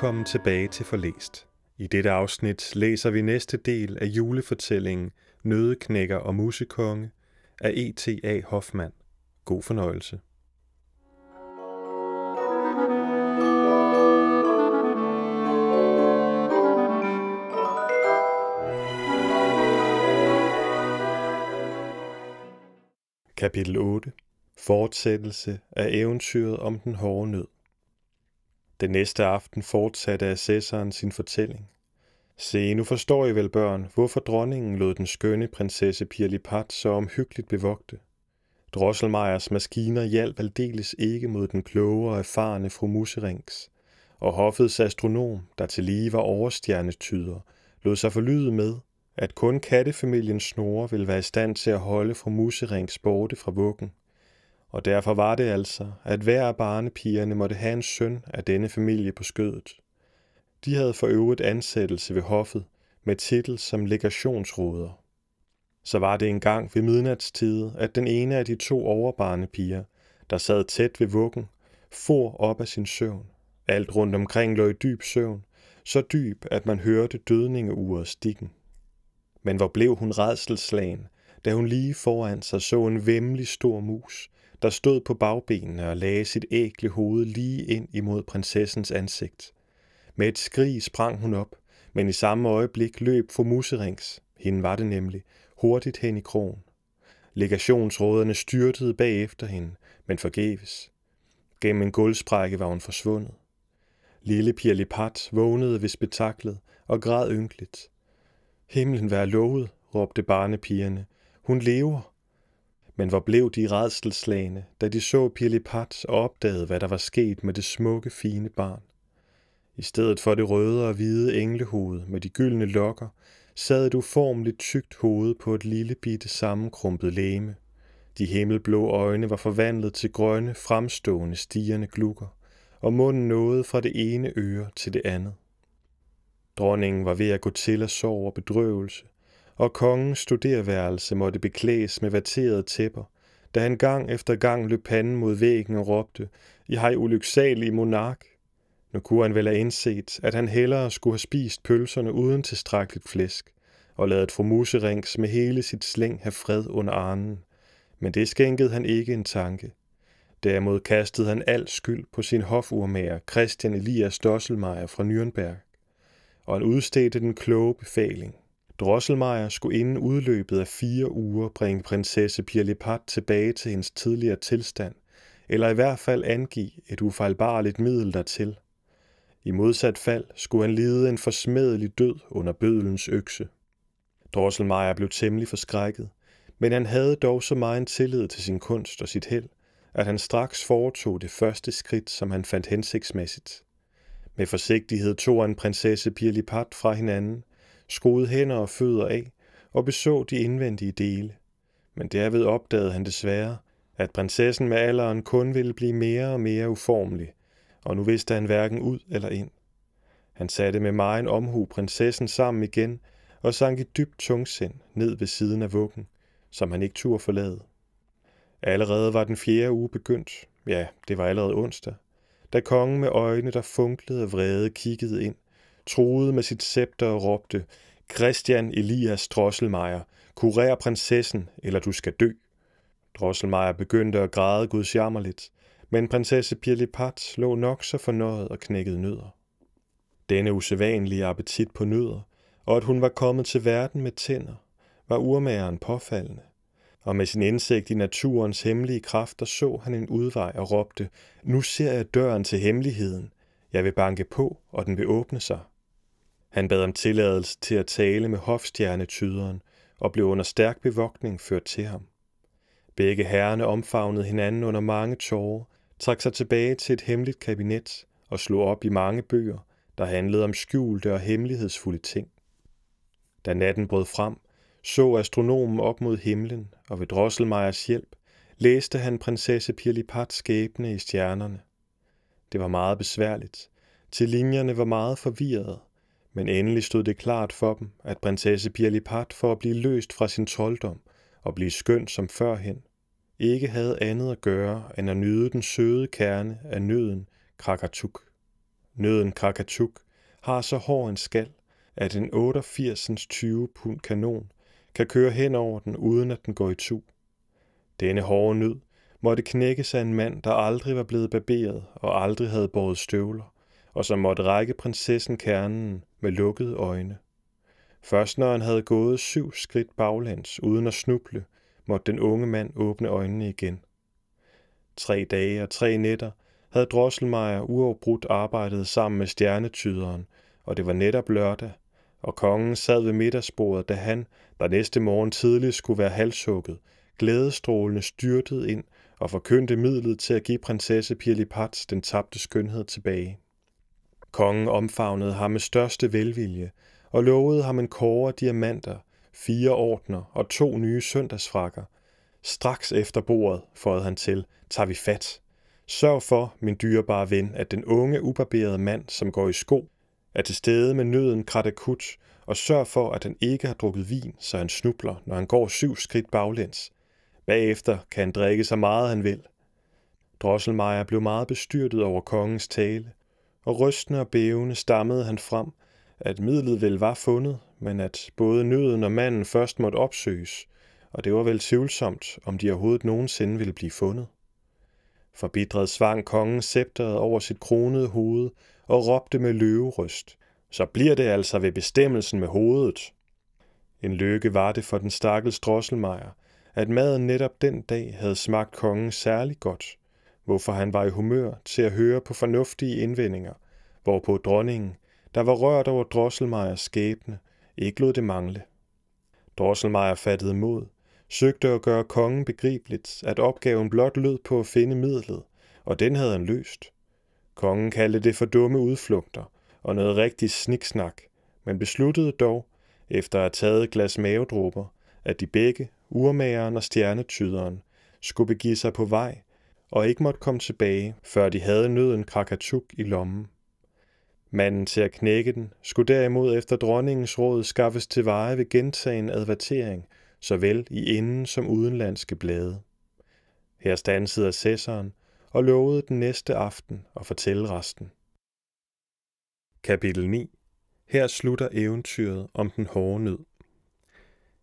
Velkommen tilbage til Forlæst. I dette afsnit læser vi næste del af julefortællingen Nødeknækker og Musekonge af E.T.A. Hoffmann. God fornøjelse. Kapitel 8 Fortsættelse af eventyret om den hårde nød den næste aften fortsatte assessoren sin fortælling. Se, nu forstår I vel, børn, hvorfor dronningen lod den skønne prinsesse Pirlipat så omhyggeligt bevogte. Drosselmejers maskiner hjalp aldeles ikke mod den kloge og erfarne fru Muserings, og hoffets astronom, der til lige var overstjernetyder, lod sig forlyde med, at kun kattefamilien Snore ville være i stand til at holde fru Muserings borte fra vuggen. Og derfor var det altså, at hver af barnepigerne måtte have en søn af denne familie på skødet. De havde for øvrigt ansættelse ved hoffet med titel som legationsråder. Så var det en gang ved midnatstid, at den ene af de to overbarnepiger, der sad tæt ved vuggen, for op af sin søvn. Alt rundt omkring lå i dyb søvn, så dyb, at man hørte dødningeuret stikken. Men hvor blev hun redselslagen, da hun lige foran sig så en vemmelig stor mus, der stod på bagbenene og lagde sit ægle hoved lige ind imod prinsessens ansigt. Med et skrig sprang hun op, men i samme øjeblik løb for muserings, hende var det nemlig, hurtigt hen i krogen. Legationsråderne styrtede bagefter hende, men forgæves. Gennem en gulvsprække var hun forsvundet. Lille Pirlipat vågnede ved spektaklet og græd ynkeligt. Himlen vær lovet, råbte barnepigerne. Hun lever. Men hvor blev de redselslagende, da de så Pirlipat og opdagede, hvad der var sket med det smukke, fine barn. I stedet for det røde og hvide englehoved med de gyldne lokker, sad et uformeligt tykt hoved på et lille bitte sammenkrumpet læme. De himmelblå øjne var forvandlet til grønne, fremstående, stigende glukker, og munden nåede fra det ene øre til det andet. Dronningen var ved at gå til af sorg og bedrøvelse, og kongens studerværelse måtte beklædes med vaterede tæpper, da han gang efter gang løb panden mod væggen og råbte, I har ulyksalige monark. Nu kunne han vel have indset, at han hellere skulle have spist pølserne uden tilstrækkeligt flæsk, og ladet fru Muserings med hele sit slæng have fred under arnen. Men det skænkede han ikke en tanke. Derimod kastede han al skyld på sin hofurmager Christian Elias Dosselmeier fra Nürnberg og han udstedte den kloge befaling. Drosselmeier skulle inden udløbet af fire uger bringe prinsesse Pirlipat tilbage til hendes tidligere tilstand, eller i hvert fald angive et ufejlbarligt middel dertil. I modsat fald skulle han lide en forsmedelig død under bødelens økse. Drosselmeier blev temmelig forskrækket, men han havde dog så meget tillid til sin kunst og sit held, at han straks foretog det første skridt, som han fandt hensigtsmæssigt. Med forsigtighed tog han prinsesse Pirlipat fra hinanden, skruede hænder og fødder af og beså de indvendige dele. Men derved opdagede han desværre, at prinsessen med alderen kun ville blive mere og mere uformelig, og nu vidste han hverken ud eller ind. Han satte med meget omhu prinsessen sammen igen og sank i dybt tungsind ned ved siden af vuggen, som han ikke turde forlade. Allerede var den fjerde uge begyndt, ja, det var allerede onsdag, da kongen med øjne, der funklede af vrede, kiggede ind, troede med sit scepter og råbte, Christian Elias Drosselmeier, kurér prinsessen, eller du skal dø. Drosselmeier begyndte at græde gudsjammerligt, men prinsesse Pirlipat lå nok så fornøjet og knækkede nødder. Denne usædvanlige appetit på nødder, og at hun var kommet til verden med tænder, var urmageren påfaldende og med sin indsigt i naturens hemmelige kræfter så han en udvej og råbte, nu ser jeg døren til hemmeligheden. Jeg vil banke på, og den vil åbne sig. Han bad om tilladelse til at tale med hofstjernetyderen og blev under stærk bevogtning ført til ham. Begge herrene omfavnede hinanden under mange tårer, trak sig tilbage til et hemmeligt kabinet og slog op i mange bøger, der handlede om skjulte og hemmelighedsfulde ting. Da natten brød frem, så astronomen op mod himlen, og ved Drosselmeiers hjælp læste han prinsesse Pirlipats skæbne i stjernerne. Det var meget besværligt, til linjerne var meget forvirrede, men endelig stod det klart for dem, at prinsesse Pirlipat for at blive løst fra sin trolddom og blive skøn som førhen, ikke havde andet at gøre end at nyde den søde kerne af nøden Krakatuk. Nøden Krakatuk har så hård en skal, at en 88 20 pund kanon kan køre hen over den, uden at den går i tu. Denne hårde nød måtte knækkes af en mand, der aldrig var blevet barberet og aldrig havde båret støvler, og som måtte række prinsessen kernen med lukkede øjne. Først når han havde gået syv skridt baglæns uden at snuble, måtte den unge mand åbne øjnene igen. Tre dage og tre nætter havde Drosselmeier uafbrudt arbejdet sammen med stjernetyderen, og det var netop lørdag, og kongen sad ved middagsbordet, da han, der næste morgen tidligt skulle være halshugget, glædestrålende styrtede ind og forkyndte midlet til at give prinsesse Pirlipats den tabte skønhed tilbage. Kongen omfavnede ham med største velvilje og lovede ham en kåre af diamanter, fire ordner og to nye søndagsfrakker. Straks efter bordet, føjede han til, tager vi fat. Sørg for, min dyrebare ven, at den unge, ubarberede mand, som går i sko, er til stede med nøden kratakut, og sørg for, at han ikke har drukket vin, så han snubler, når han går syv skridt baglæns. Bagefter kan han drikke så meget han vil. Drosselmeier blev meget bestyrtet over kongens tale, og rystende og bævende stammede han frem, at midlet vel var fundet, men at både nøden og manden først måtte opsøges, og det var vel tvivlsomt, om de overhovedet nogensinde ville blive fundet. Forbitret svang kongen scepteret over sit kronede hoved og råbte med løverøst. Så bliver det altså ved bestemmelsen med hovedet. En lykke var det for den stakkels drosselmejer, at maden netop den dag havde smagt kongen særlig godt, hvorfor han var i humør til at høre på fornuftige indvendinger, hvorpå dronningen, der var rørt over Drosselmeiers skæbne, ikke lod det mangle. Drosselmeier fattede mod, søgte at gøre kongen begribeligt, at opgaven blot lød på at finde midlet, og den havde han løst. Kongen kaldte det for dumme udflugter og noget rigtig sniksnak, men besluttede dog, efter at have taget et glas mavedråber, at de begge, urmageren og stjernetyderen, skulle begive sig på vej og ikke måtte komme tilbage, før de havde nøden krakatuk i lommen. Manden til at knække den skulle derimod efter dronningens råd skaffes til veje ved gentagen advertering, såvel i inden som udenlandske blade. Her stansede assessoren og lovede den næste aften at fortælle resten. Kapitel 9 Her slutter eventyret om den hårde nød.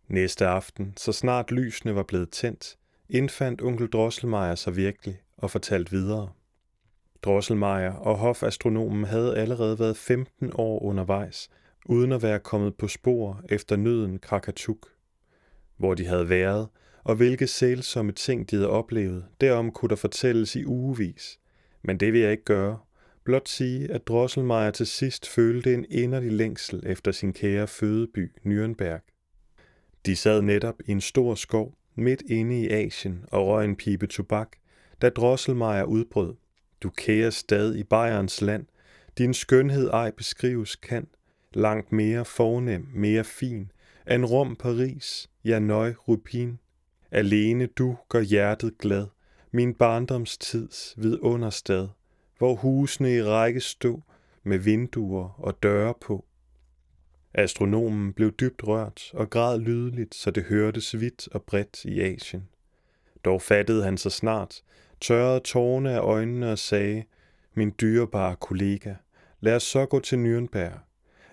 Næste aften, så snart lysene var blevet tændt, indfandt onkel Drosselmeier sig virkelig og fortalte videre. Drosselmeier og hofastronomen havde allerede været 15 år undervejs, uden at være kommet på spor efter nøden Krakatuk. Hvor de havde været, og hvilke sælsomme ting de havde oplevet, derom kunne der fortælles i ugevis. Men det vil jeg ikke gøre. Blot sige, at Drosselmeier til sidst følte en inderlig længsel efter sin kære fødeby, Nürnberg. De sad netop i en stor skov midt inde i Asien og røg en pibe tobak, da Drosselmeier udbrød. Du kære stad i Bayerns land, din skønhed ej beskrives kan, langt mere fornem, mere fin, end Rom, Paris, ja nøj, Rupin. Alene du gør hjertet glad, min barndomstids vidunderstad, hvor husene i række stå med vinduer og døre på. Astronomen blev dybt rørt og græd lydeligt, så det hørtes vidt og bredt i Asien. Dog fattede han sig snart, tørrede tårne af øjnene og sagde, min dyrebare kollega, lad os så gå til Nürnberg.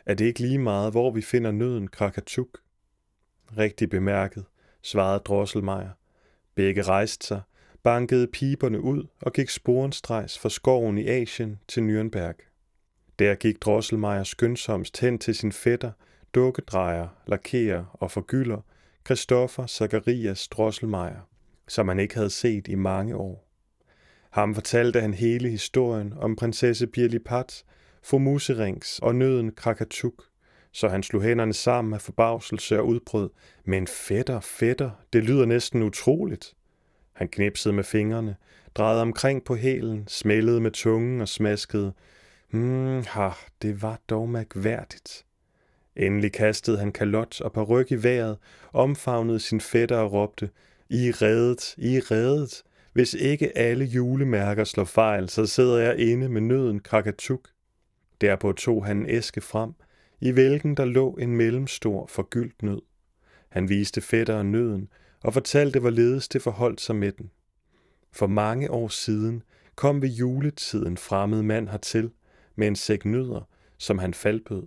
Er det ikke lige meget, hvor vi finder nøden Krakatuk? Rigtig bemærket, svarede Drosselmeier. Begge rejste sig, bankede piberne ud og gik sporenstrejs fra skoven i Asien til Nürnberg. Der gik Drosselmeier skyndsomst hen til sin fætter, dukkedrejer, lakerer og forgylder, Christoffer Zacharias Drosselmeier, som han ikke havde set i mange år. Ham fortalte han hele historien om prinsesse Pirlipat, fru Muserings og nøden Krakatuk, så han slog hænderne sammen af forbavselse og udbrød, men fætter, fætter, det lyder næsten utroligt. Han knipsede med fingrene, drejede omkring på hælen, smældede med tungen og smaskede, Hmm, ha, det var dog mærkværdigt. Endelig kastede han kalot og peruk i vejret, omfavnede sin fætter og råbte, I er reddet, I er reddet. Hvis ikke alle julemærker slår fejl, så sidder jeg inde med nøden krakatuk. Derpå tog han en æske frem, i hvilken der lå en mellemstor forgyldt nød. Han viste fætteren nøden og fortalte, hvorledes det forholdt sig med den. For mange år siden kom ved juletiden fremmed mand hertil – med en sæk nødder, som han faldbød.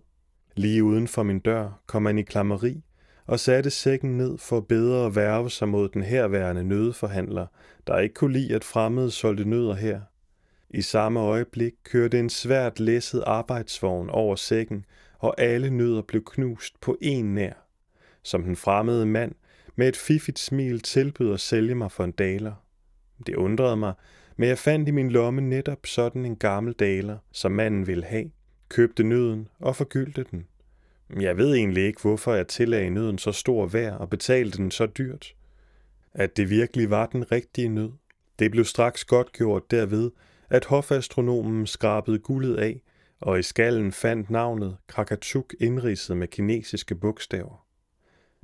Lige uden for min dør kom han i klammeri og satte sækken ned for bedre at værve sig mod den herværende nødeforhandler, der ikke kunne lide, at fremmede solgte nødder her. I samme øjeblik kørte en svært læsset arbejdsvogn over sækken, og alle nødder blev knust på en nær, som den fremmede mand med et fiffigt smil tilbød at sælge mig for en daler. Det undrede mig, men jeg fandt i min lomme netop sådan en gammel daler, som manden ville have, købte nøden og forgyldte den. Jeg ved egentlig ikke, hvorfor jeg tillagde nøden så stor værd og betalte den så dyrt. At det virkelig var den rigtige nød, det blev straks godt gjort derved, at hofastronomen skrabede guldet af, og i skallen fandt navnet Krakatuk indridset med kinesiske bogstaver.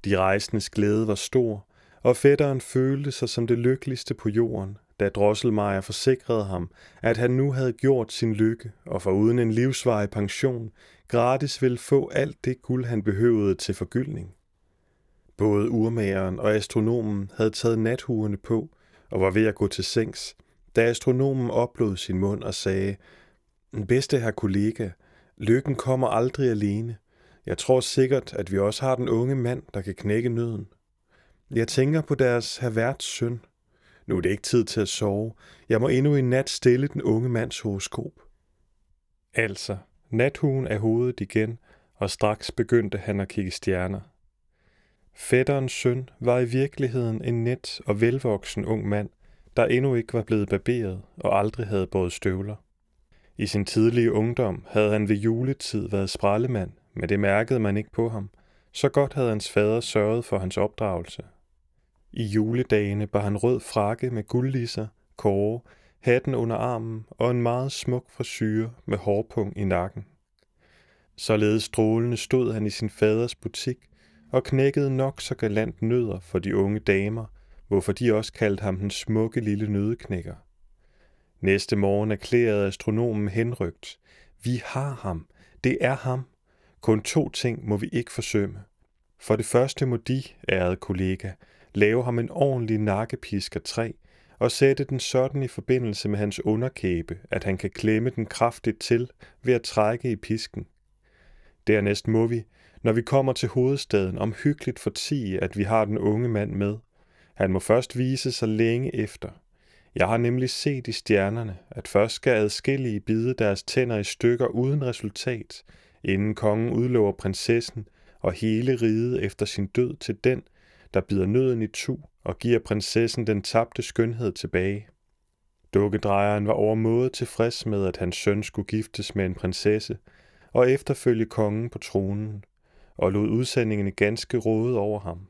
De rejsendes glæde var stor, og fætteren følte sig som det lykkeligste på jorden, da Drosselmeier forsikrede ham, at han nu havde gjort sin lykke, og foruden en livsvarig pension, gratis ville få alt det guld, han behøvede til forgyldning. Både urmageren og astronomen havde taget nathuerne på og var ved at gå til sengs, da astronomen oplod sin mund og sagde, Bedste her kollega, lykken kommer aldrig alene. Jeg tror sikkert, at vi også har den unge mand, der kan knække nøden. Jeg tænker på deres herværts søn. Nu er det ikke tid til at sove. Jeg må endnu en nat stille den unge mands horoskop. Altså, nathuen er hovedet igen, og straks begyndte han at kigge stjerner. Fætterens søn var i virkeligheden en net og velvoksen ung mand, der endnu ikke var blevet barberet og aldrig havde båret støvler. I sin tidlige ungdom havde han ved juletid været sprallemand, men det mærkede man ikke på ham. Så godt havde hans fader sørget for hans opdragelse. I juledagene bar han rød frakke med guldlisser, kåre, hatten under armen og en meget smuk frisyre med hårpung i nakken. Således strålende stod han i sin faders butik og knækkede nok så galant nødder for de unge damer, hvorfor de også kaldte ham den smukke lille nødeknækker. Næste morgen erklærede astronomen henrygt. Vi har ham. Det er ham. Kun to ting må vi ikke forsømme. For det første må de, ærede kollega, lave ham en ordentlig nakkepisk af træ, og sætte den sådan i forbindelse med hans underkæbe, at han kan klemme den kraftigt til ved at trække i pisken. Dernæst må vi, når vi kommer til hovedstaden, omhyggeligt fortige, at vi har den unge mand med. Han må først vise sig længe efter. Jeg har nemlig set i stjernerne, at først skal adskillige bide deres tænder i stykker uden resultat, inden kongen udlover prinsessen og hele riget efter sin død til den, der bider nøden i tu og giver prinsessen den tabte skønhed tilbage. Dukkedrejeren var overmåde tilfreds med, at hans søn skulle giftes med en prinsesse og efterfølge kongen på tronen, og lod udsendingene ganske råde over ham.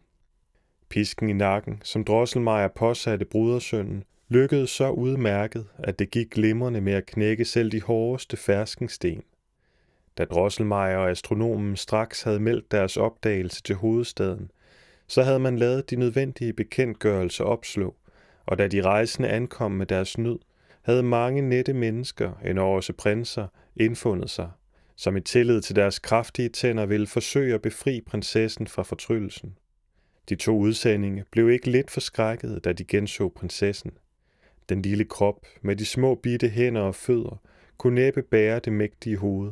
Pisken i nakken, som Drosselmeier påsatte brudersønnen, lykkedes så udmærket, at det gik glimrende med at knække selv de hårdeste ferskensten. Da Drosselmeier og astronomen straks havde meldt deres opdagelse til hovedstaden, så havde man lavet de nødvendige bekendtgørelser opslå, og da de rejsende ankom med deres nød, havde mange nette mennesker, end også prinser, indfundet sig, som i tillid til deres kraftige tænder ville forsøge at befri prinsessen fra fortryllelsen. De to udsendinge blev ikke lidt forskrækkede, da de genså prinsessen. Den lille krop med de små bitte hænder og fødder kunne næppe bære det mægtige hoved,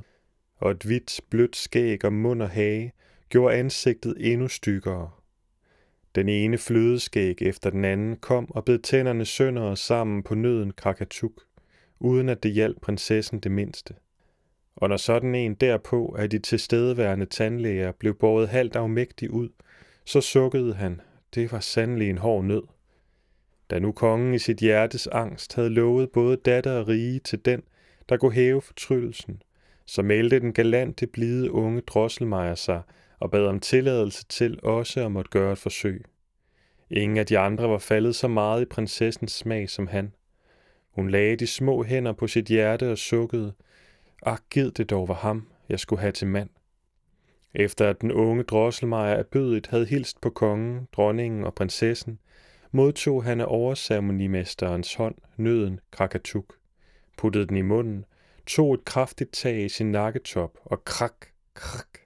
og et hvidt, blødt skæg og mund og hage gjorde ansigtet endnu stykkere. Den ene flødeskæg efter den anden kom og bed tænderne sønder sammen på nøden krakatuk, uden at det hjalp prinsessen det mindste. Og når sådan en derpå af de tilstedeværende tandlæger blev båret halvt afmægtig ud, så sukkede han, det var sandelig en hård nød. Da nu kongen i sit hjertes angst havde lovet både datter og rige til den, der kunne hæve fortryllelsen, så meldte den galante blide unge drosselmejer sig og bad om tilladelse til også at måtte gøre et forsøg. Ingen af de andre var faldet så meget i prinsessens smag som han. Hun lagde de små hænder på sit hjerte og sukkede, Ah, gid det dog var ham, jeg skulle have til mand. Efter at den unge drosselmejer af bødet havde hilst på kongen, dronningen og prinsessen, modtog han af overceremonimesterens hånd nøden krakatuk, puttede den i munden, tog et kraftigt tag i sin nakketop og krak, krak,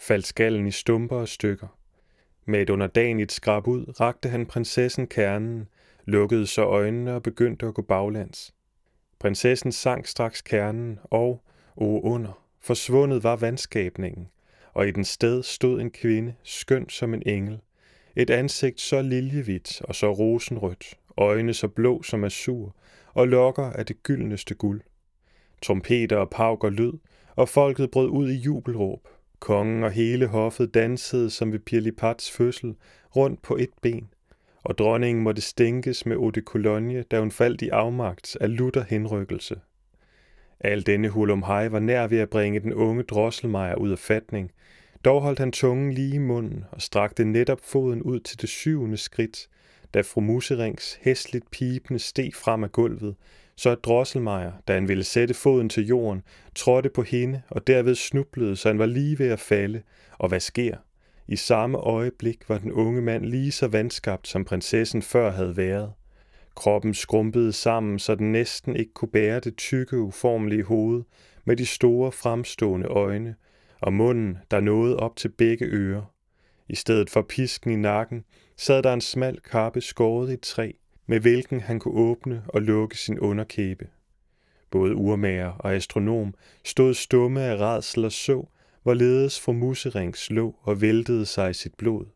faldt skallen i stumper og stykker. Med et underdanigt skrab ud rakte han prinsessen kernen, lukkede så øjnene og begyndte at gå baglands. Prinsessen sank straks kernen, og, O under, forsvundet var vandskabningen, og i den sted stod en kvinde, skøn som en engel. Et ansigt så liljevidt og så rosenrødt, øjne så blå som azur, og lokker af det gyldneste guld. Trompeter og pauker lød, og folket brød ud i jubelråb. Kongen og hele hoffet dansede som ved Pirlipats fødsel, rundt på et ben, og dronningen måtte stænkes med eau de cologne, da hun faldt i afmagt af lutter henrykkelse. Al denne hulumhej var nær ved at bringe den unge drosselmejer ud af fatning, dog holdt han tungen lige i munden og strakte netop foden ud til det syvende skridt, da fru Muserings hæsligt pipende steg frem af gulvet, så at Drosselmeier, da han ville sætte foden til jorden, trådte på hende og derved snublede, så han var lige ved at falde. Og hvad sker? I samme øjeblik var den unge mand lige så vandskabt, som prinsessen før havde været. Kroppen skrumpede sammen, så den næsten ikke kunne bære det tykke, uformelige hoved med de store fremstående øjne, og munden, der nåede op til begge ører. I stedet for pisken i nakken, sad der en smal kappe skåret i træ, med hvilken han kunne åbne og lukke sin underkæbe. Både urmager og astronom stod stumme af redsel og så, hvorledes fru Musering slå og væltede sig i sit blod.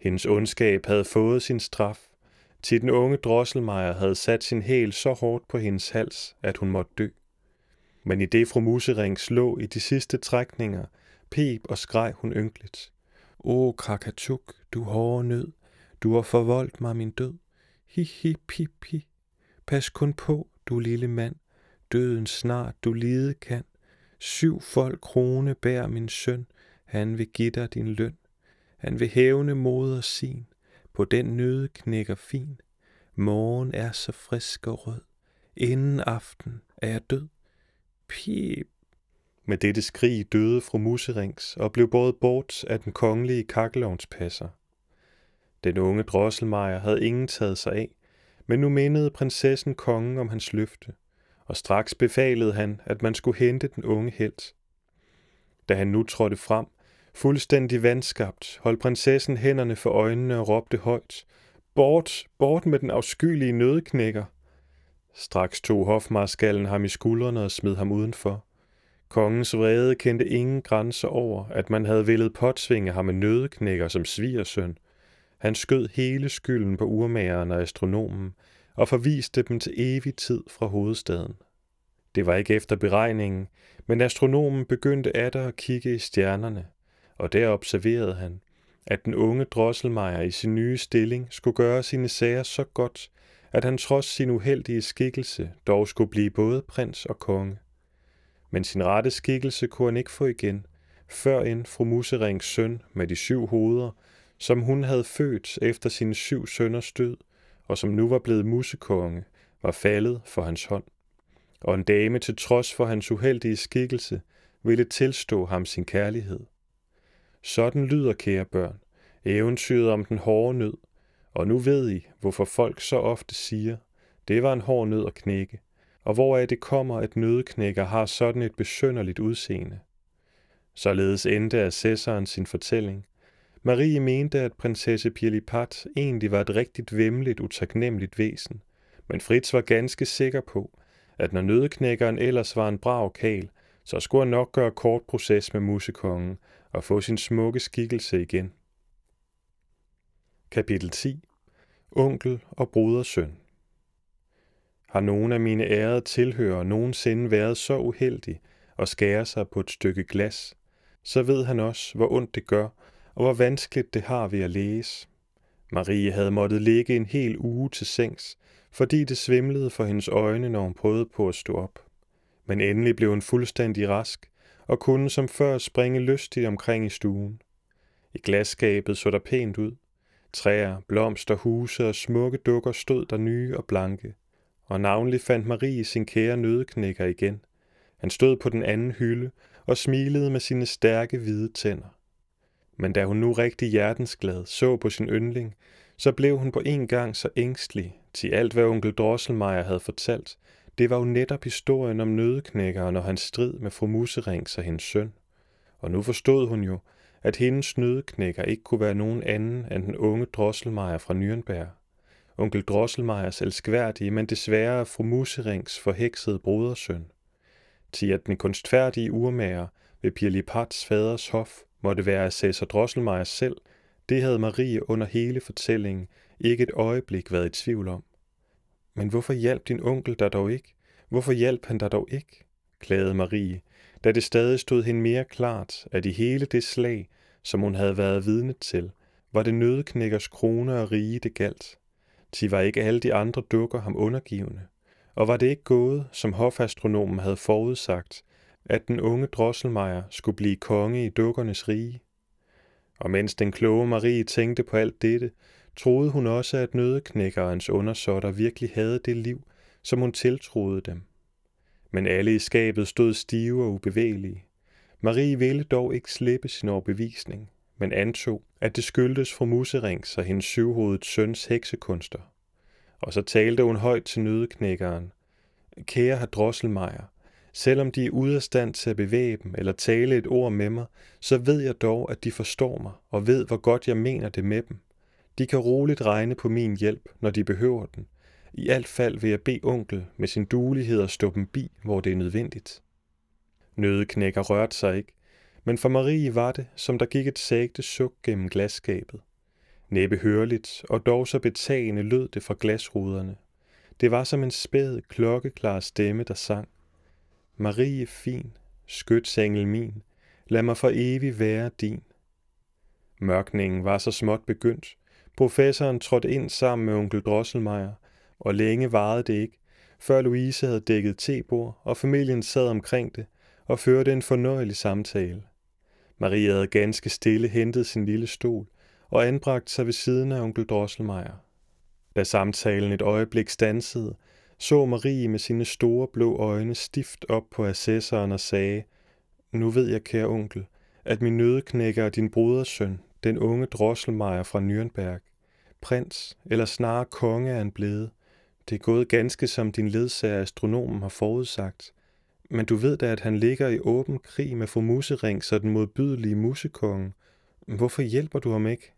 Hendes ondskab havde fået sin straf, til den unge drosselmejer havde sat sin hæl så hårdt på hendes hals, at hun måtte dø. Men i det fru Musering slå i de sidste trækninger, pep og skreg hun ynkeligt. O, Krakatuk, du hårde nød, du har forvoldt mig min død. Hi, hi, pip, hi. Pas kun på, du lille mand, døden snart du lide kan. Syv folk krone bær min søn, han vil give dig din løn. Han vil hævne moder sin, på den nøde knækker fin. Morgen er så frisk og rød, inden aften er jeg død. Pip. Med dette skrig døde fru Muserings og blev båret bort af den kongelige kakkelovnspasser. Den unge drosselmejer havde ingen taget sig af, men nu mindede prinsessen kongen om hans løfte, og straks befalede han, at man skulle hente den unge helt. Da han nu trådte frem, fuldstændig vandskabt, holdt prinsessen hænderne for øjnene og råbte højt, Bort, bort med den afskyelige nødeknækker! Straks tog hofmarskallen ham i skuldrene og smed ham udenfor. Kongens vrede kendte ingen grænser over, at man havde villet påtvinge ham en nødeknækker som svigersøn – han skød hele skylden på urmageren og astronomen og forviste dem til evig tid fra hovedstaden. Det var ikke efter beregningen, men astronomen begyndte atter at kigge i stjernerne, og der observerede han, at den unge drosselmejer i sin nye stilling skulle gøre sine sager så godt, at han trods sin uheldige skikkelse dog skulle blive både prins og konge. Men sin rette skikkelse kunne han ikke få igen, før end fru Muserings søn med de syv hoveder som hun havde født efter sine syv sønners død, og som nu var blevet musekonge, var faldet for hans hånd. Og en dame til trods for hans uheldige skikkelse ville tilstå ham sin kærlighed. Sådan lyder, kære børn, eventyret om den hårde nød, og nu ved I, hvorfor folk så ofte siger, det var en hård nød at knække, og hvoraf det kommer, at nødknækker har sådan et besønderligt udseende. Således endte assessoren sin fortælling, Marie mente, at prinsesse Pirlipat egentlig var et rigtigt vemmeligt, utaknemmeligt væsen, men Fritz var ganske sikker på, at når nødeknækkeren ellers var en brav kal, så skulle han nok gøre kort proces med musekongen og få sin smukke skikkelse igen. Kapitel 10 Onkel og brodersøn. Har nogen af mine ærede tilhører nogensinde været så uheldig at skære sig på et stykke glas, så ved han også, hvor ondt det gør, og hvor vanskeligt det har ved at læse. Marie havde måttet ligge en hel uge til sengs, fordi det svimlede for hendes øjne, når hun prøvede på at stå op. Men endelig blev hun fuldstændig rask, og kunne som før springe lystigt omkring i stuen. I glasskabet så der pænt ud. Træer, blomster, huse og smukke dukker stod der nye og blanke. Og navnlig fandt Marie sin kære nødeknækker igen. Han stod på den anden hylde og smilede med sine stærke hvide tænder men da hun nu rigtig hjertensglad så på sin yndling, så blev hun på en gang så ængstelig, til alt hvad onkel Drosselmeier havde fortalt, det var jo netop historien om nødeknækkeren og hans strid med fru Muserings og hendes søn. Og nu forstod hun jo, at hendes nødeknækker ikke kunne være nogen anden end den unge Drosselmeier fra Nürnberg. Onkel Drosselmeiers elskværdige, men desværre fru Muserings forheksede brodersøn. til at den kunstfærdige urmager ved Pirlipats faders hof måtte være Cæsar Drosselmeier selv, det havde Marie under hele fortællingen ikke et øjeblik været i tvivl om. Men hvorfor hjalp din onkel dig dog ikke? Hvorfor hjalp han dig dog ikke? klagede Marie, da det stadig stod hende mere klart, at i hele det slag, som hun havde været vidne til, var det nødknækkers krone og rige det galt. De var ikke alle de andre dukker ham undergivende. Og var det ikke gået, som hofastronomen havde forudsagt, at den unge drosselmejer skulle blive konge i dukkernes rige? Og mens den kloge Marie tænkte på alt dette, troede hun også, at nødeknækkerens undersåtter virkelig havde det liv, som hun tiltroede dem. Men alle i skabet stod stive og ubevægelige. Marie ville dog ikke slippe sin overbevisning, men antog, at det skyldtes fru Muserings og hendes syvhovedet søns heksekunster. Og så talte hun højt til nødeknækkeren. Kære herr Drosselmeier, selvom de er ude af stand til at bevæge dem eller tale et ord med mig, så ved jeg dog, at de forstår mig og ved, hvor godt jeg mener det med dem. De kan roligt regne på min hjælp, når de behøver den. I alt fald vil jeg bede onkel med sin duelighed at stå dem bi, hvor det er nødvendigt. Nødeknækker rørte sig ikke, men for Marie var det, som der gik et sagte suk gennem glasskabet. Næppe hørligt, og dog så betagende lød det fra glasruderne. Det var som en spæd, klokkeklar stemme, der sang. Marie fin, skytsengel min, lad mig for evig være din. Mørkningen var så småt begyndt. Professoren trådte ind sammen med onkel Drosselmeier, og længe varede det ikke, før Louise havde dækket tebord, og familien sad omkring det og førte en fornøjelig samtale. Marie havde ganske stille hentet sin lille stol og anbragt sig ved siden af onkel Drosselmeier. Da samtalen et øjeblik stansede, så Marie med sine store blå øjne stift op på assessoren og sagde, Nu ved jeg, kære onkel, at min nødeknækker er din brodersøn, den unge Drosselmeier fra Nürnberg. Prins, eller snarere konge er en blevet. Det er gået ganske som din ledsager astronomen har forudsagt. Men du ved da, at han ligger i åben krig med fru Musering, så den modbydelige musekonge. Hvorfor hjælper du ham ikke?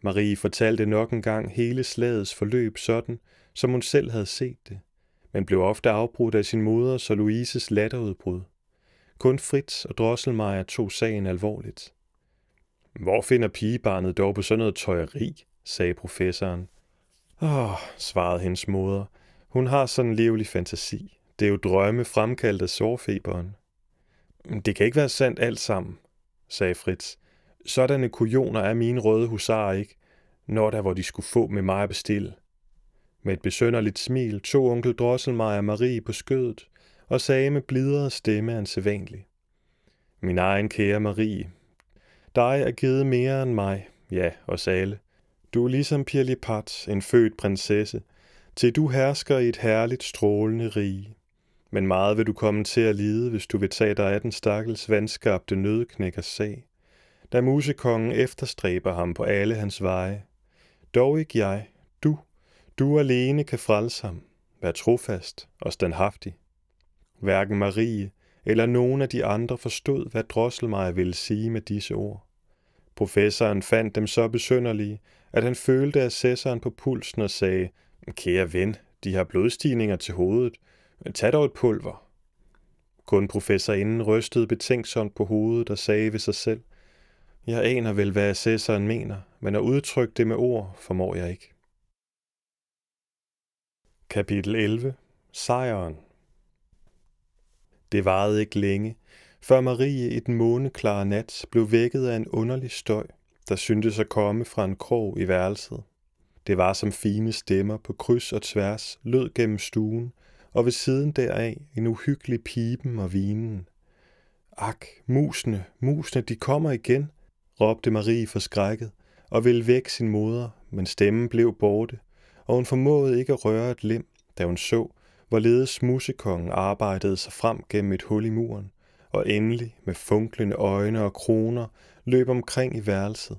Marie fortalte nok en gang hele slagets forløb sådan, som hun selv havde set det, men blev ofte afbrudt af sin moders og Louises latterudbrud. Kun Fritz og Drosselmeier tog sagen alvorligt. Hvor finder pigebarnet dog på sådan noget tøjeri, sagde professoren. Åh, svarede hendes moder. Hun har sådan en livlig fantasi. Det er jo drømme fremkaldt af sårfeberen. Det kan ikke være sandt alt sammen, sagde Fritz. Sådanne kujoner er mine røde husarer ikke, når der hvor de skulle få med mig at bestille. Med et besønderligt smil tog onkel Drosselmeier Marie på skødet og sagde med blidere stemme end sædvanlig. Min egen kære Marie, dig er givet mere end mig, ja, os alle. Du er ligesom Pirlipat, en født prinsesse, til du hersker i et herligt strålende rige. Men meget vil du komme til at lide, hvis du vil tage dig af den stakkels vandskabte nødknækkers sag. Da musekongen efterstræber ham på alle hans veje. Dog ikke jeg, du, du alene kan frelse ham. Vær trofast og standhaftig. Hverken Marie eller nogen af de andre forstod, hvad Drosselmeier ville sige med disse ord. Professoren fandt dem så besønderlige, at han følte assessoren på pulsen og sagde, Kære ven, de har blodstigninger til hovedet. Tag dog et pulver. Kun professorinden rystede betænksomt på hovedet og sagde ved sig selv, Jeg aner vel, hvad assessoren mener, men at udtrykke det med ord formår jeg ikke. Kapitel 11. Sejren Det varede ikke længe, før Marie i den måneklare nat blev vækket af en underlig støj, der syntes at komme fra en krog i værelset. Det var som fine stemmer på kryds og tværs, lød gennem stuen, og ved siden deraf en uhyggelig pipen og vinen. Ak, musene, musene, de kommer igen, råbte Marie forskrækket og ville væk sin moder, men stemmen blev borte, og hun formåede ikke at røre et lem, da hun så, hvorledes musekongen arbejdede sig frem gennem et hul i muren, og endelig med funklende øjne og kroner løb omkring i værelset.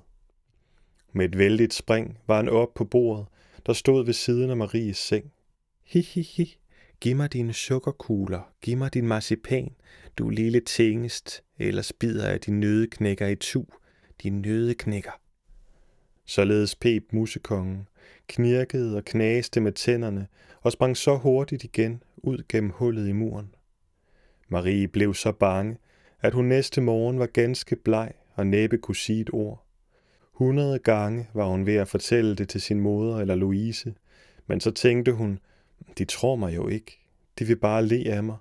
Med et vældigt spring var han op på bordet, der stod ved siden af Maries seng. Hi, hi, hi. Giv mig dine sukkerkugler, giv mig din marcipan, du lille tingest, ellers bider jeg din nødeknækker i tu, din nødeknækker. Således pep musekongen, knirkede og knaste med tænderne og sprang så hurtigt igen ud gennem hullet i muren. Marie blev så bange, at hun næste morgen var ganske bleg og næppe kunne sige et ord. Hundrede gange var hun ved at fortælle det til sin moder eller Louise, men så tænkte hun, de tror mig jo ikke, de vil bare le af mig.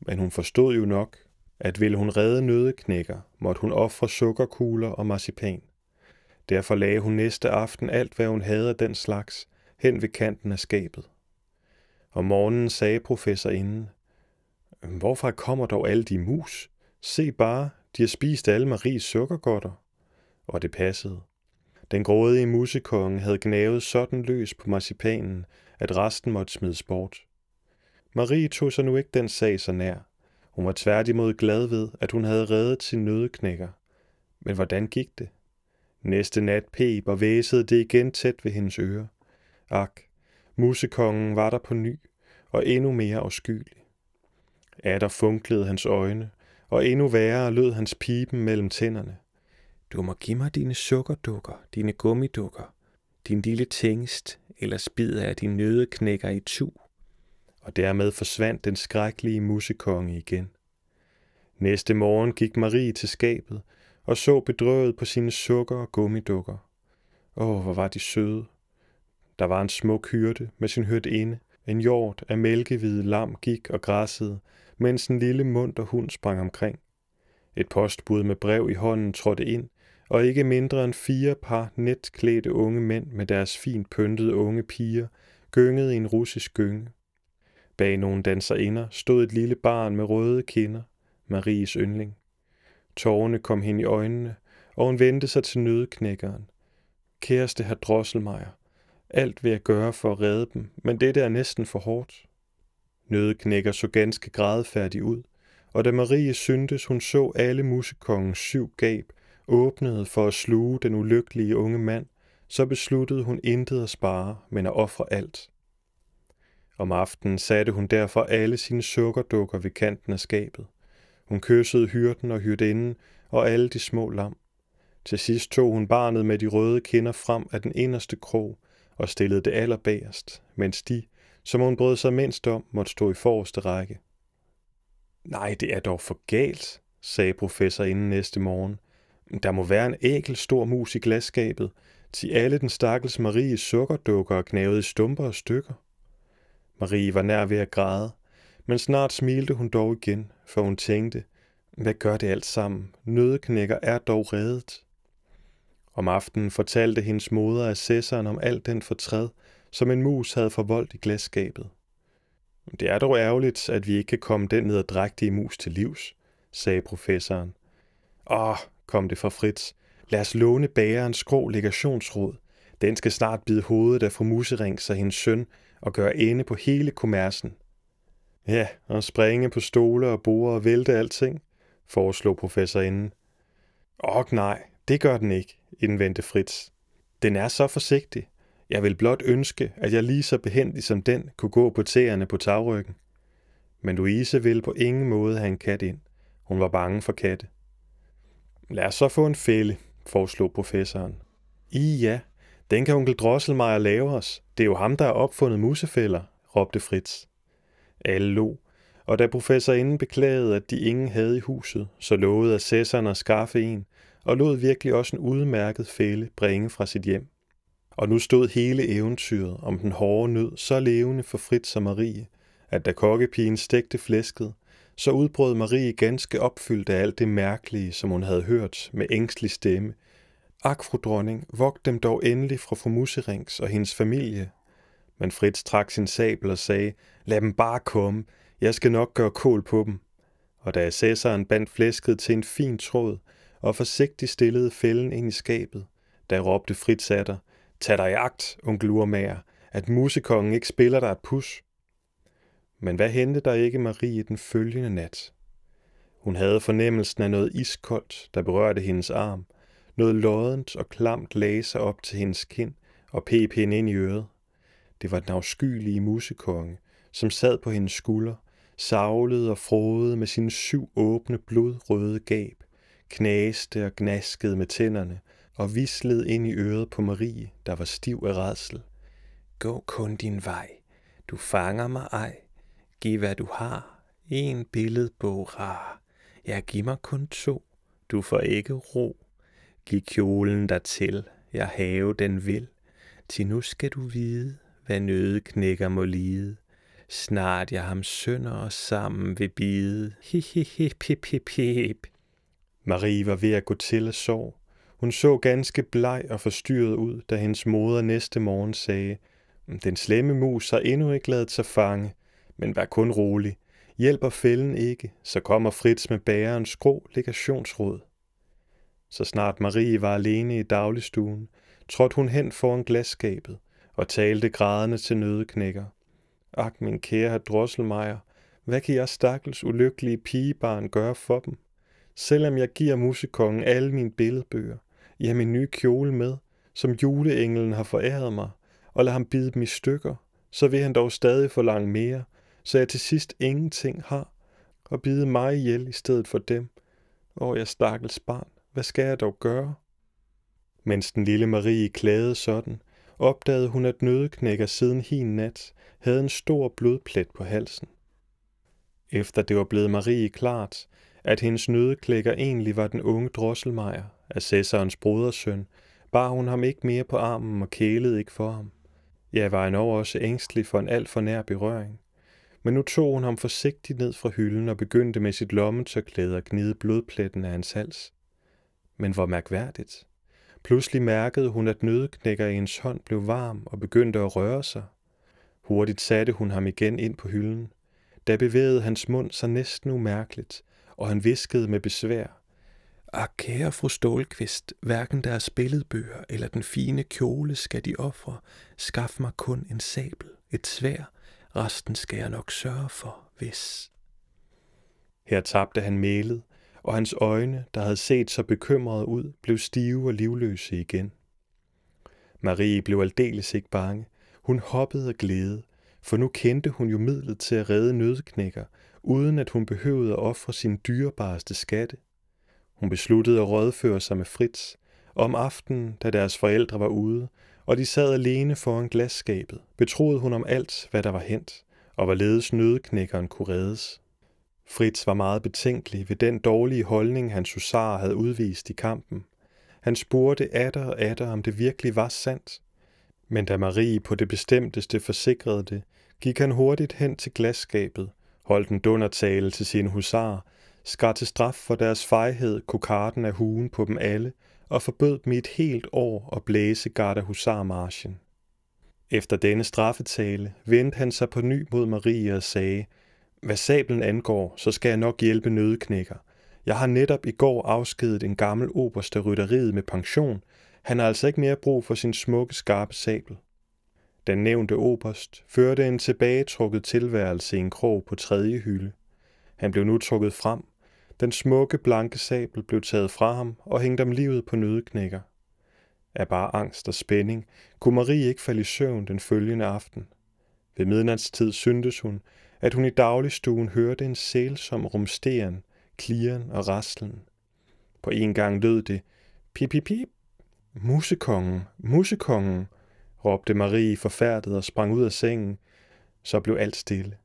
Men hun forstod jo nok, at ville hun redde nødeknækker, måtte hun ofre sukkerkugler og marcipan. Derfor lagde hun næste aften alt, hvad hun havde af den slags, hen ved kanten af skabet. Om morgenen sagde professorinde, Hvorfra kommer dog alle de mus? Se bare, de har spist alle Maries sukkergodter. Og det passede. Den grådige musekonge havde gnavet sådan løs på marcipanen, at resten måtte smides bort. Marie tog sig nu ikke den sag så nær. Hun var tværtimod glad ved, at hun havde reddet sin nødeknækker. Men hvordan gik det? Næste nat peb og væsede det igen tæt ved hendes øre. Ak, musekongen var der på ny, og endnu mere afskyelig. Atter funklede hans øjne, og endnu værre lød hans pipen mellem tænderne. Du må give mig dine sukkerdukker, dine gummidukker, din lille tingest, eller spider jeg din nødeknækker i tu. Og dermed forsvandt den skrækkelige musekonge igen. Næste morgen gik Marie til skabet og så bedrøvet på sine sukker og gummidukker. Åh, hvor var de søde. Der var en smuk hyrde med sin inde. En hjort af mælkehvide lam gik og græssede, mens en lille munter hund sprang omkring. Et postbud med brev i hånden trådte ind, og ikke mindre end fire par netklædte unge mænd med deres fint pyntede unge piger gyngede i en russisk gynge. Bag nogle danserinder stod et lille barn med røde kinder, Maries yndling. Tårerne kom hende i øjnene, og hun vendte sig til nødeknækkeren. Kæreste herr Drosselmeier, alt vil jeg gøre for at redde dem, men det er næsten for hårdt. Nødeknækker så ganske grædefærdig ud, og da Marie syntes, hun så alle musekongens syv gab, åbnede for at sluge den ulykkelige unge mand, så besluttede hun intet at spare, men at ofre alt. Om aftenen satte hun derfor alle sine sukkerdukker ved kanten af skabet. Hun kyssede hyrden og hyrdinden og alle de små lam. Til sidst tog hun barnet med de røde kinder frem af den inderste krog og stillede det allerbagerst, mens de, som hun brød sig mindst om, måtte stå i forreste række. Nej, det er dog for galt, sagde professor inden næste morgen. Der må være en ækel stor mus i glasskabet, til alle den stakkels Marie sukkerdukker og knævede i stumper og stykker. Marie var nær ved at græde, men snart smilte hun dog igen, for hun tænkte, hvad gør det alt sammen? Nødeknækker er dog reddet. Om aftenen fortalte hendes moder assessoren om alt den fortræd, som en mus havde forvoldt i glasskabet. Det er dog ærgerligt, at vi ikke kan komme den nederdrægtige mus til livs, sagde professoren. Åh, kom det fra Fritz. Lad os låne bagerens skrå legationsråd. Den skal snart bide hovedet af fru Musering så hendes søn og gøre ende på hele kommersen. Ja, og springe på stole og borde og vælte alting, foreslog professorinden. Åh nej, det gør den ikke, indvendte Fritz. Den er så forsigtig. Jeg vil blot ønske, at jeg lige så behendig som den kunne gå på tæerne på tagryggen. Men Louise ville på ingen måde have en kat ind. Hun var bange for katte. Lad os så få en fælde, foreslog professoren. I ja, den kan onkel Drosselmeier lave os. Det er jo ham, der har opfundet musefælder, råbte Fritz. Alle lo, og da professorinden beklagede, at de ingen havde i huset, så lovede assessoren at skaffe en, og lod virkelig også en udmærket fælde bringe fra sit hjem. Og nu stod hele eventyret om den hårde nød så levende for Fritz og Marie, at da kokkepigen stegte flæsket, så udbrød Marie ganske opfyldt af alt det mærkelige, som hun havde hørt med ængstelig stemme. Ak, fru dronning, vogt dem dog endelig fra fru Muserings og hendes familie. Men Fritz trak sin sabel og sagde, lad dem bare komme, jeg skal nok gøre kål på dem. Og da assessoren bandt flæsket til en fin tråd og forsigtigt stillede fælden ind i skabet, da råbte Fritz af tag dig i agt, onkel urmager, at musekongen ikke spiller dig et pus. Men hvad hente der ikke Marie den følgende nat? Hun havde fornemmelsen af noget iskoldt, der berørte hendes arm, noget loddent og klamt lagde sig op til hendes kind og pep hende ind i øret. Det var den afskyelige musekonge, som sad på hendes skulder, savlede og frode med sine syv åbne blodrøde gab, knaste og gnaskede med tænderne og vislede ind i øret på Marie, der var stiv af rædsel. Gå kun din vej. Du fanger mig ej. Giv hvad du har. En billedbog rar. Ja, giv mig kun to. Du får ikke ro. Giv kjolen der til. Jeg have den vil. Til nu skal du vide, hvad nøde knækker må lide. Snart jeg ham sønder og sammen vil bide. Hi, hi, hi, pip, pip, pip. Marie var ved at gå til at sove. Hun så ganske bleg og forstyrret ud, da hendes moder næste morgen sagde, mm, den slemme mus har endnu ikke lavet sig fange, men vær kun rolig. Hjælper fælden ikke, så kommer Fritz med bærens grå legationsråd. Så snart Marie var alene i dagligstuen, trådte hun hen foran glasskabet og talte grædende til nødeknækker. Ak, min kære drosselmejer, hvad kan jeg stakkels ulykkelige pigebarn gøre for dem? Selvom jeg giver musikongen alle mine billedbøger, ja min nye kjole med, som juleenglen har foræret mig, og lader ham bide dem i stykker, så vil han dog stadig forlange mere, så jeg til sidst ingenting har, og bide mig ihjel i stedet for dem. Åh, jeg stakkels barn, hvad skal jeg dog gøre? Mens den lille Marie klagede sådan, opdagede hun, at nødeknækker siden hin nat havde en stor blodplet på halsen. Efter det var blevet Marie klart, at hendes nødeklækker egentlig var den unge drosselmejer, assessorens brodersøn, bar hun ham ikke mere på armen og kælede ikke for ham. Jeg var endnu også ængstelig for en alt for nær berøring. Men nu tog hun ham forsigtigt ned fra hylden og begyndte med sit lommetørklæde at gnide blodpletten af hans hals. Men hvor mærkværdigt. Pludselig mærkede hun, at nødeknækker i hendes hånd blev varm og begyndte at røre sig. Hurtigt satte hun ham igen ind på hylden. Da bevægede hans mund sig næsten umærkeligt, og han viskede med besvær. Ah, kære fru Stålqvist, hverken deres billedbøger eller den fine kjole skal de ofre. Skaf mig kun en sabel, et svær. Resten skal jeg nok sørge for, hvis... Her tabte han mælet, og hans øjne, der havde set så bekymrede ud, blev stive og livløse igen. Marie blev aldeles ikke bange. Hun hoppede og glæde, for nu kendte hun jo midlet til at redde nødknækker, uden at hun behøvede at ofre sin dyrebareste skatte. Hun besluttede at rådføre sig med Fritz, og om aftenen, da deres forældre var ude, og de sad alene foran glasskabet, betroede hun om alt, hvad der var hent, og hvorledes nødknækkeren kunne reddes. Fritz var meget betænkelig ved den dårlige holdning, hans husar havde udvist i kampen. Han spurgte atter og atter, om det virkelig var sandt. Men da Marie på det bestemteste forsikrede det, gik han hurtigt hen til glasskabet, holdt en dundertale til sine husar, skar til straf for deres fejhed kokarden af huen på dem alle og forbød dem i et helt år at blæse Garda Husarmarschen. Efter denne straffetale vendte han sig på ny mod Marie og sagde, hvad sablen angår, så skal jeg nok hjælpe nødeknækker. Jeg har netop i går afskedet en gammel oberste rytteriet med pension. Han har altså ikke mere brug for sin smukke, skarpe sabel. Den nævnte oberst førte en tilbagetrukket tilværelse i en krog på tredje hylde. Han blev nu trukket frem. Den smukke, blanke sabel blev taget fra ham og hængt om livet på nødeknækker. Af bare angst og spænding kunne Marie ikke falde i søvn den følgende aften. Ved midnatstid syntes hun, at hun i dagligstuen hørte en sælsom rumsteren, kliren og raslen. På en gang lød det, pip, pip, pip. Musekongen, musekongen, råbte Marie forfærdet og sprang ud af sengen. Så blev alt stille.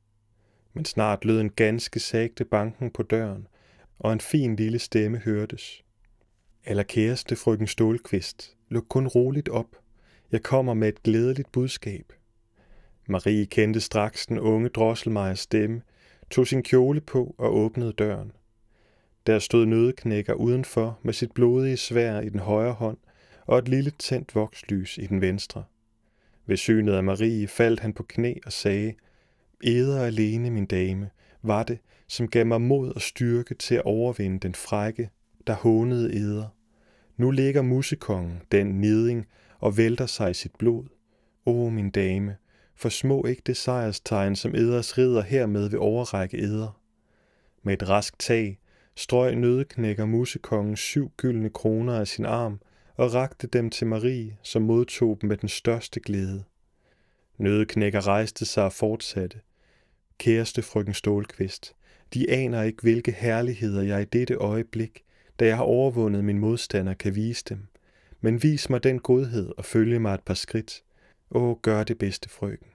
Men snart lød en ganske sagte banken på døren, og en fin lille stemme hørtes. Aller kæreste frøken Stålkvist, luk kun roligt op. Jeg kommer med et glædeligt budskab. Marie kendte straks den unge drosselmejers stemme, tog sin kjole på og åbnede døren. Der stod nødeknækker udenfor med sit blodige svær i den højre hånd og et lille tændt vokslys i den venstre. Ved synet af Marie faldt han på knæ og sagde, Eder alene, min dame, var det, som gav mig mod og styrke til at overvinde den frække, der hånede eder. Nu ligger musekongen, den niding, og vælter sig i sit blod. O, min dame, forsmå ikke det sejrstegn, som eders ridder hermed vil overrække eder. Med et rask tag strøg nødeknækker musekongen syv gyldne kroner af sin arm og rakte dem til Marie, som modtog dem med den største glæde. Nødeknækker rejste sig og fortsatte. Kæreste frøken Stålkvist, de aner ikke, hvilke herligheder jeg i dette øjeblik, da jeg har overvundet min modstander, kan vise dem. Men vis mig den godhed og følge mig et par skridt. Åh, gør det bedste, frøken.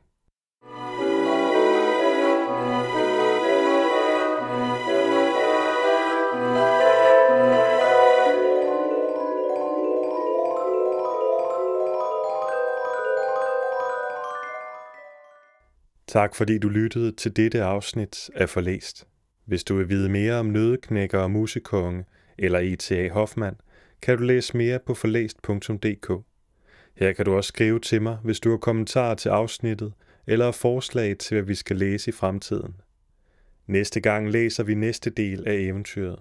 Tak fordi du lyttede til dette afsnit af Forlæst. Hvis du vil vide mere om nødeknækker og musekonge eller E.T.A. Hoffmann, kan du læse mere på forlæst.dk. Her kan du også skrive til mig, hvis du har kommentarer til afsnittet eller forslag til, hvad vi skal læse i fremtiden. Næste gang læser vi næste del af eventyret.